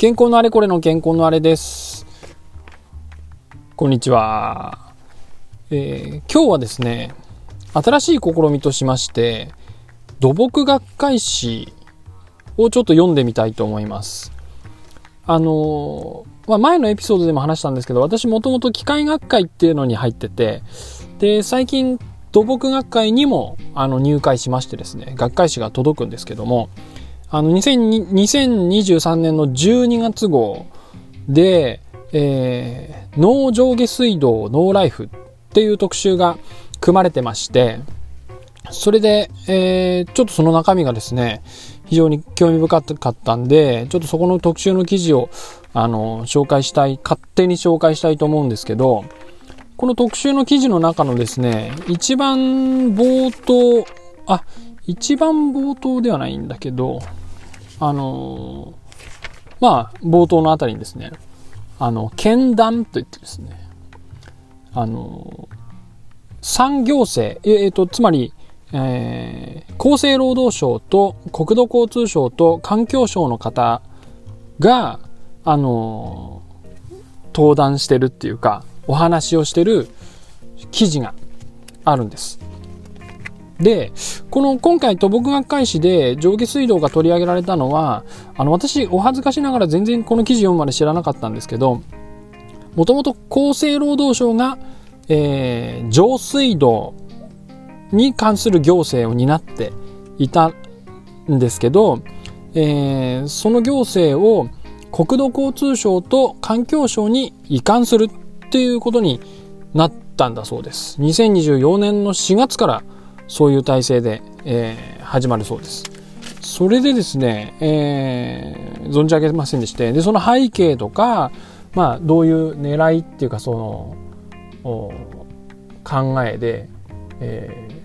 健康のあれこれの健康のあれです。こんにちは。えー今日はですね、新しい試みとしまして、土木学会誌をちょっと読んでみたいと思います。あのーまあ、前のエピソードでも話したんですけど、私もともと機械学会っていうのに入ってて、で、最近土木学会にもあの入会しましてですね、学会誌が届くんですけども、あの2023年の12月号で、えー、脳上下水道ノーライフっていう特集が組まれてまして、それで、えーちょっとその中身がですね、非常に興味深かったんで、ちょっとそこの特集の記事を、あの、紹介したい、勝手に紹介したいと思うんですけど、この特集の記事の中のですね、一番冒頭、あ、一番冒頭ではないんだけど、あのまあ、冒頭のあたりにですね、あの、剣談といってですね、あの産行政、ええーと、つまり、えー厚生労働省と国土交通省と環境省の方が、あの登壇してるっていうか、お話をしてる記事があるんです。で、この今回土木学会誌で上下水道が取り上げられたのは、あの私お恥ずかしながら全然この記事読むまで知らなかったんですけど、もともと厚生労働省が、えー上水道に関する行政を担っていたんですけど、えーその行政を国土交通省と環境省に移管するっていうことになったんだそうです。2024年の4月からそういう体制で、えー始まるそうです。それでですね、えー存じ上げませんでして、で、その背景とか、まあ、どういう狙いっていうか、その、考えで、えー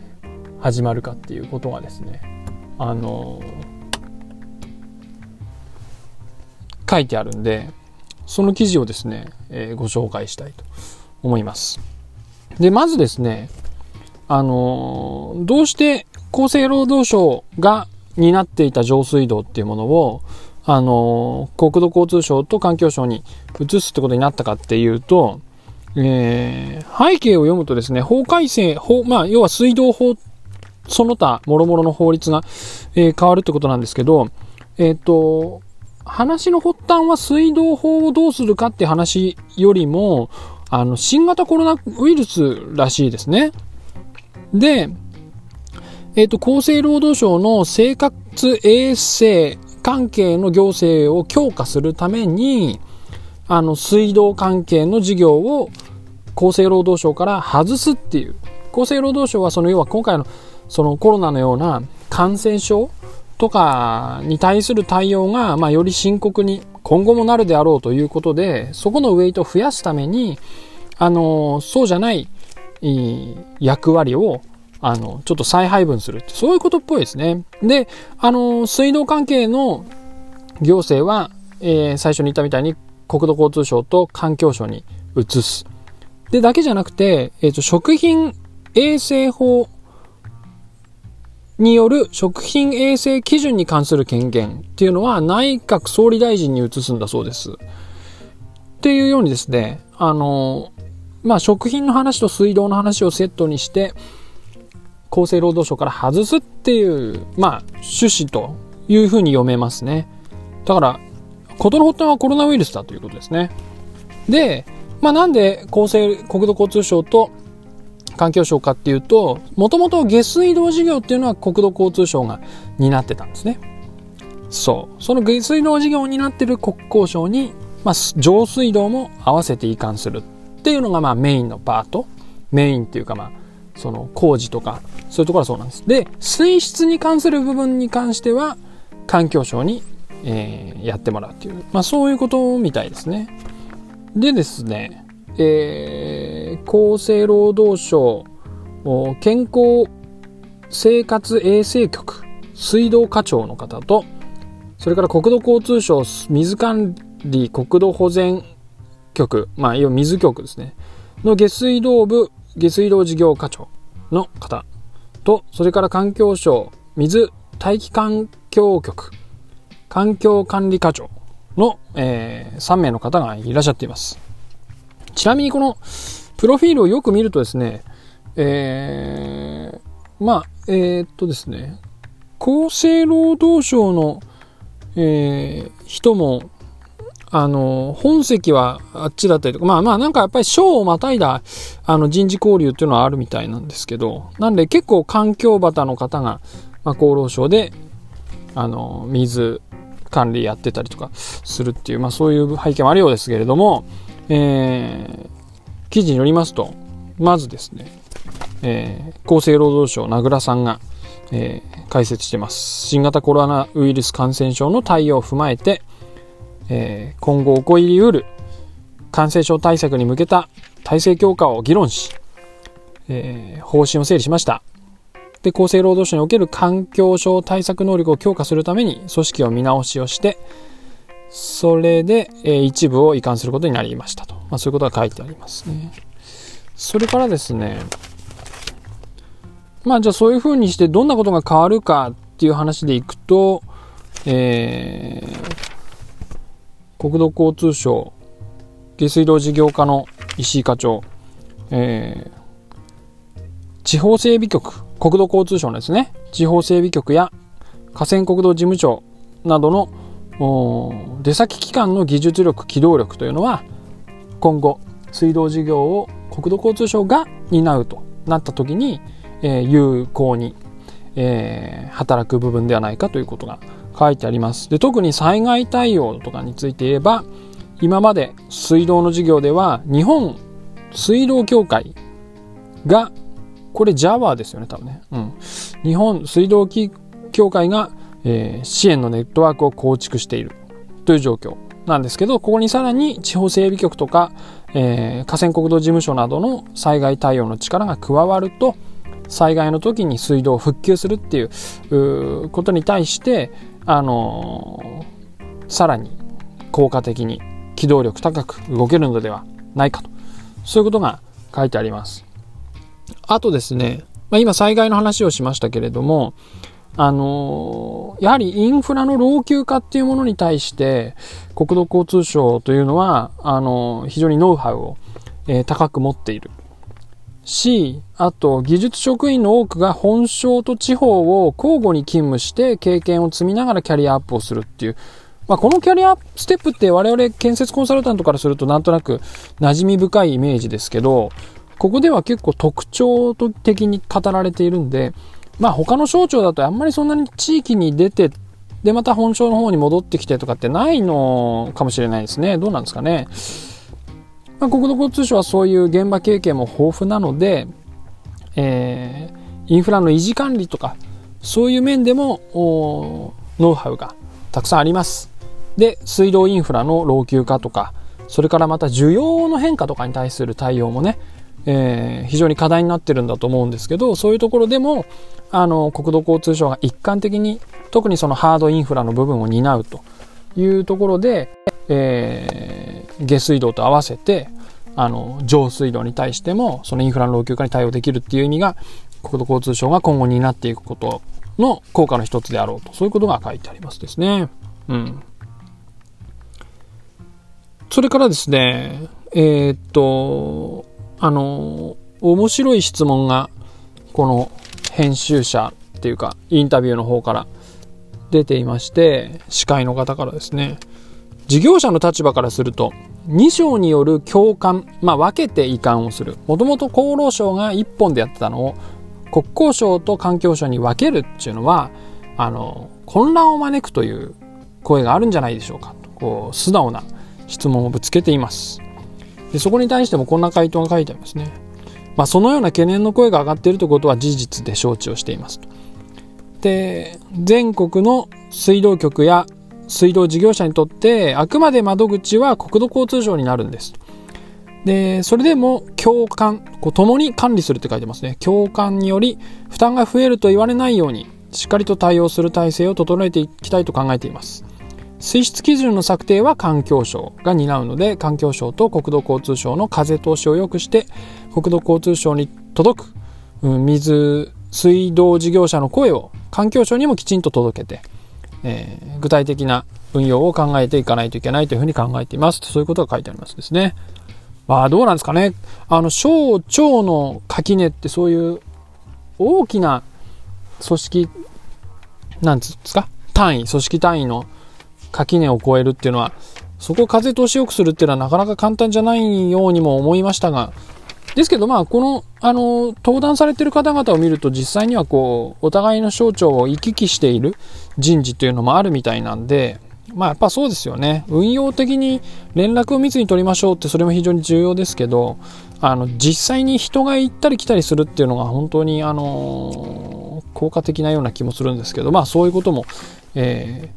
始まるかっていうことがですね、あの書いてあるんで、その記事をですね、えーご紹介したいと思います。で、まずですね、あのどうして厚生労働省が担っていた上水道っていうものを、あの国土交通省と環境省に移すってことになったかっていうと、えー背景を読むとですね、法改正、法、まあ、要は水道法、その他、諸々の法律が、えー変わるってことなんですけど、えっ、と、話の発端は水道法をどうするかって話よりも、あの、新型コロナウイルスらしいですね。で、えっ、と、厚生労働省の生活衛生関係の行政を強化するために、あの、水道関係の事業を厚生労働省から外すっていう。厚生労働省はその要は今回のそのコロナのような感染症とかに対する対応が、まあ、より深刻に今後もなるであろうということで、そこのウェイトを増やすために、あの、そうじゃない役割をあの、ちょっと再配分するって、そういうことっぽいですね。で、あの、水道関係の行政は、えー最初に言ったみたいに国土交通省と環境省に移す。で、だけじゃなくて、えっ、と、食品衛生法による食品衛生基準に関する権限っていうのは内閣総理大臣に移すんだそうです。っていうようにですね、あの、まあ、食品の話と水道の話をセットにして、厚生労働省から外すっていう、まあ、趣旨というふうに読めますね。だから、事の発端はコロナウイルスだということですね。で、まあ、なんで厚生、国土交通省と環境省かっていうと、もともと下水道事業っていうのは国土交通省が担ってたんですね。そう。その下水道事業を担ってる国交省に、まあ、上水道も合わせて移管するっていうのが、まあ、メインのパート。メインっていうか、まあ、その工事とか、そういうところはそうなんです。で、水質に関する部分に関しては、環境省に、えーやってもらうっていう、まあそういうことみたいですね。でですね、えー厚生労働省健康生活衛生局水道課長の方と、それから国土交通省水管理国土保全局、まあ、要は水局ですね、の下水道部下水道事業課長の方と、それから環境省水大気環境局環境管理課長の、えー、3名の方がいらっしゃっています。ちなみにこのプロフィールをよく見るとですね、えー、まあ、えー、っとですね、厚生労働省の、えー、人も、あの、本籍はあっちだったりとか、まあまあなんかやっぱり省をまたいだ、あの人事交流っていうのはあるみたいなんですけど、なんで結構環境旗の方が、まあ、厚労省で、あの、水管理やってたりとかするっていう、まあそういう背景もあるようですけれども、えー、記事によりますと、まずですね、えー、厚生労働省名倉さんが、えー、解説してます。新型コロナウイルス感染症の対応を踏まえて、えー、今後起こりうる感染症対策に向けた体制強化を議論し、えー、方針を整理しました。で、厚生労働省における環境省対策能力を強化するために組織を見直しをして、それで、えー、一部を移管することになりましたと。まあ、そういうことが書いてありますね。それからですね、まあじゃあそういうふうにしてどんなことが変わるかっていう話でいくと、えー、国土交通省下水道事業課の石井課長、えー、地方整備局、国土交通省のですね、地方整備局や河川国土事務庁などの出先機関の技術力、機動力というのは今後水道事業を国土交通省が担うとなった時に、えー、有効に、えー、働く部分ではないかということが書いてあります。で特に災害対応とかについて言えば今まで水道の事業では日本水道協会がこれ Java ですよね多分ね、うん、日本水道協会が、えー、支援のネットワークを構築しているという状況なんですけどここにさらに地方整備局とか、えー、河川国土事務所などの災害対応の力が加わると災害の時に水道を復旧するっていうことに対して、あのー、さらに効果的に機動力高く動けるのではないかと。そういうことが書いてあります。あとですね、まあ、今災害の話をしましたけれども、あのー、やはりインフラの老朽化っていうものに対して、国土交通省というのは、あのー、非常にノウハウを、えー、高く持っている。し、あと、技術職員の多くが本省と地方を交互に勤務して経験を積みながらキャリアアップをするっていう。まあ、このキャリアステップって我々建設コンサルタントからするとなんとなく馴染み深いイメージですけど、ここでは結構特徴的に語られているんで、まあ他の省庁だとあんまりそんなに地域に出て、でまた本省の方に戻ってきてとかってないのかもしれないですね。どうなんですかね。まあ、国土交通省はそういう現場経験も豊富なので、えー、インフラの維持管理とか、そういう面でも、ノウハウがたくさんあります。で、水道インフラの老朽化とか、それからまた需要の変化とかに対する対応もね、えー、非常に課題になってるんだと思うんですけど、そういうところでも、あの、国土交通省が一貫的に、特にそのハードインフラの部分を担うというところで、えー、下水道と合わせて、あの、上水道に対しても、そのインフラの老朽化に対応できるっていう意味が、国土交通省が今後担っていくことの効果の一つであろうと、そういうことが書いてありますですね。うん。それからですね、えー、っと、あの、面白い質問が、この編集者っていうか、インタビューの方から出ていまして、司会の方からですね、事業者の立場からすると、2省による共感、まあ、分けて移管をする。もともと厚労省が1本でやってたのを、国交省と環境省に分けるっていうのは、あの、混乱を招くという声があるんじゃないでしょうか。こう、素直な質問をぶつけています。でそこに対してもこんな回答が書いてありますね。まあ、そのような懸念の声が上がっているということは事実で承知をしていますと。で、全国の水道局や水道事業者にとってあくまで窓口は国土交通省になるんです。で、それでも共感、こう共に管理するって書いてますね。共感により負担が増えると言われないようにしっかりと対応する体制を整えていきたいと考えています。水質基準の策定は環境省が担うので環境省と国土交通省の風通しを良くして国土交通省に届く、水水道事業者の声を環境省にもきちんと届けて、えー、具体的な運用を考えていかないといけないというふうに考えていますと。そういうことが書いてありますですね。まあどうなんですかね。あの、省庁の垣根ってそういう大きな組織、なんですか？単位、組織単位の垣根を越えるっていうのは、そこを風通しよくするっていうのはなかなか簡単じゃないようにも思いましたが、ですけどまあ、この、あの、登壇されてる方々を見ると実際にはこう、お互いの省庁を行き来している人事というのもあるみたいなんで、まあやっぱそうですよね。運用的に連絡を密に取りましょうってそれも非常に重要ですけど、あの、実際に人が行ったり来たりするっていうのが本当にあの、効果的なような気もするんですけど、まあそういうことも、え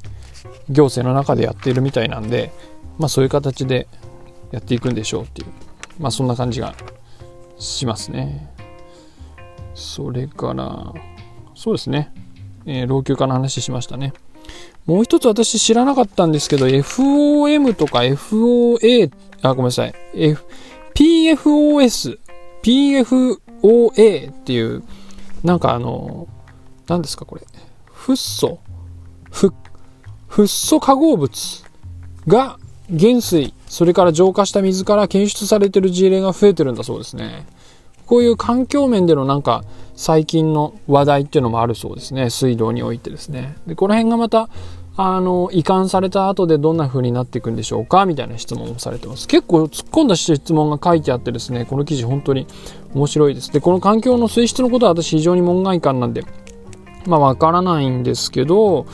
ー、行政の中でやっているみたいなんで、まあそういう形でやっていくんでしょうっていう、まあそんな感じがしますね。それから、そうですね。えー、老朽化の話しましたね。もう一つ私知らなかったんですけど、FOM とか FOA、あ、ごめんなさい。F、PFOS、PFOA っていう、なんかあの、何ですかこれ。フッ素、フッフッ素化合物が原水、それから浄化した水から検出されてる事例が増えてるんだそうですね。こういう環境面でのなんか最近の話題っていうのもあるそうですね。水道においてですね。で、この辺がまたあの、移管された後でどんな風になっていくんでしょうか？みたいな質問をされてます。結構突っ込んだ質問が書いてあってですね、この記事本当に面白いです。で、この環境の水質のことは私非常に門外漢なんで、まあわからないんですけど、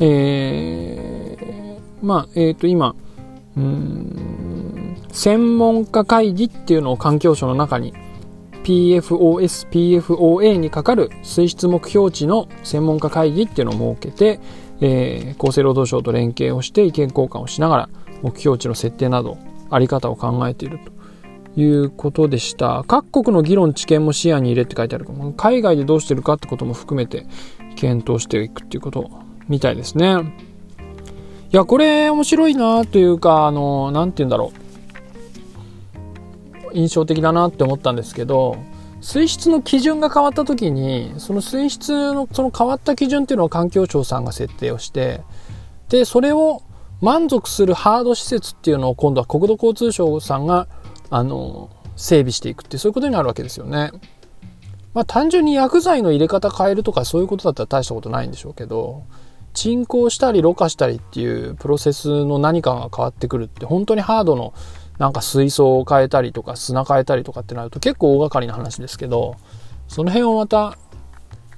えー、まあ、えっ、ー、と今、うん、専門家会議っていうのを環境省の中に PFOS、PFOA にかかる水質目標値の専門家会議っていうのを設けて、えー、厚生労働省と連携をして意見交換をしながら目標値の設定などあり方を考えているということでした。各国の議論知見も視野に入れって書いてあるかも。海外でどうしてるかってことも含めて検討していくっていうことみたいですね。いや、これ面白いなというか、あの、なんて言うんだろう。印象的だなって思ったんですけど、水質の基準が変わった時にその水質のその変わった基準っていうのを環境庁さんが設定をしてでそれを満足するハード施設っていうのを今度は国土交通省さんがあの整備していくってそういうことになるわけですよね。まあ単純に薬剤の入れ方変えるとかそういうことだったら大したことないんでしょうけど沈降したりろ過したりっていうプロセスの何かが変わってくるって本当にハードのなんか水槽を変えたりとか砂変えたりとかってなると結構大掛かりな話ですけど、その辺をまた、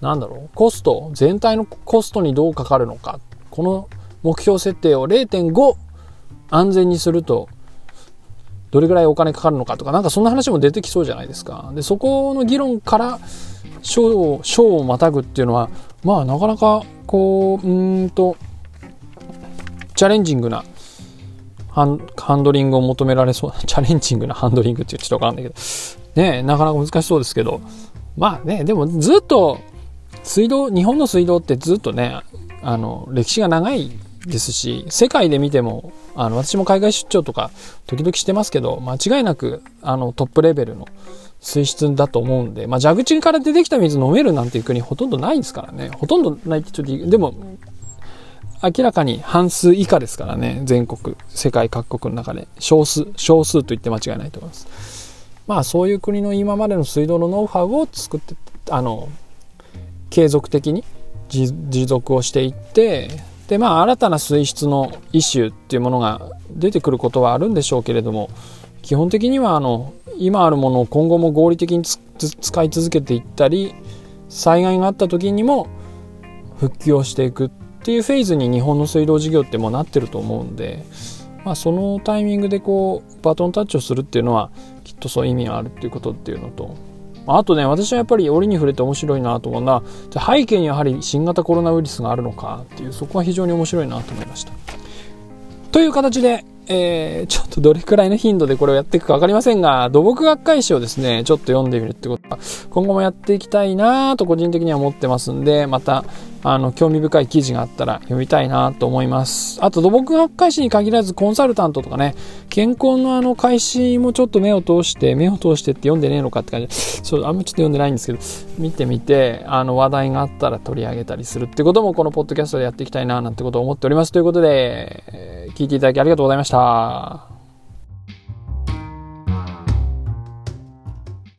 なんだろう、コスト、全体のコストにどうかかるのか、この目標設定を0.5安全にすると、どれぐらいお金かかるのかとか、なんかそんな話も出てきそうじゃないですか。で、そこの議論から賞を、賞をまたぐっていうのは、まあなかなか、こう、うんと、チャレンジングなハンハンドリングを求められそうな、チャレンジングなハンドリングってちょっとわかんないけど、ねなかなか難しそうですけど、まあね、でもずっと、水道、日本の水道ってずっとね、あの、歴史が長いですし、世界で見ても、あの、私も海外出張とか時々してますけど、間違いなく、あの、トップレベルの水質だと思うんで、まあ、蛇口から出てきた水飲めるなんていう国ほとんどないですからね。ほとんどないってちょっと、でも、明らかに半数以下ですからね、全国、世界各国の中で。少数、少数と言って間違いないと思います。まあそういう国の今までの水道のノウハウを作って、あの、継続的に持続をしていって、でまあ新たな水質のイシューっていうものが出てくることはあるんでしょうけれども、基本的にはあの、今あるものを今後も合理的に使い続けていったり、災害があった時にも復旧をしていくっていうフェーズに日本の水道事業ってもうなってると思うんで、まあ、そのタイミングでこうバトンタッチをするっていうのはきっとそういう意味があるっていうことっていうのとあとね私はやっぱり折に触れて面白いなと思うのは背景にやはり新型コロナウイルスがあるのかっていうそこは非常に面白いなと思いました。という形で、えー、ちょっとどれくらいの頻度でこれをやっていくかわかりませんが、土木学会誌をですね、ちょっと読んでみるってことは、今後もやっていきたいなと個人的には思ってますんで、また、あの、興味深い記事があったら読みたいなと思います。あと、土木学会誌に限らずコンサルタントとかね、健康のあの、開始もちょっと目を通して、目を通してって読んでねえのかって感じでそう、あんまちょっと読んでないんですけど、見てみて、あの、話題があったら取り上げたりするってことも、このポッドキャストでやっていきたいななんてことを思っております。ということで、聞いていただきありがとうございました。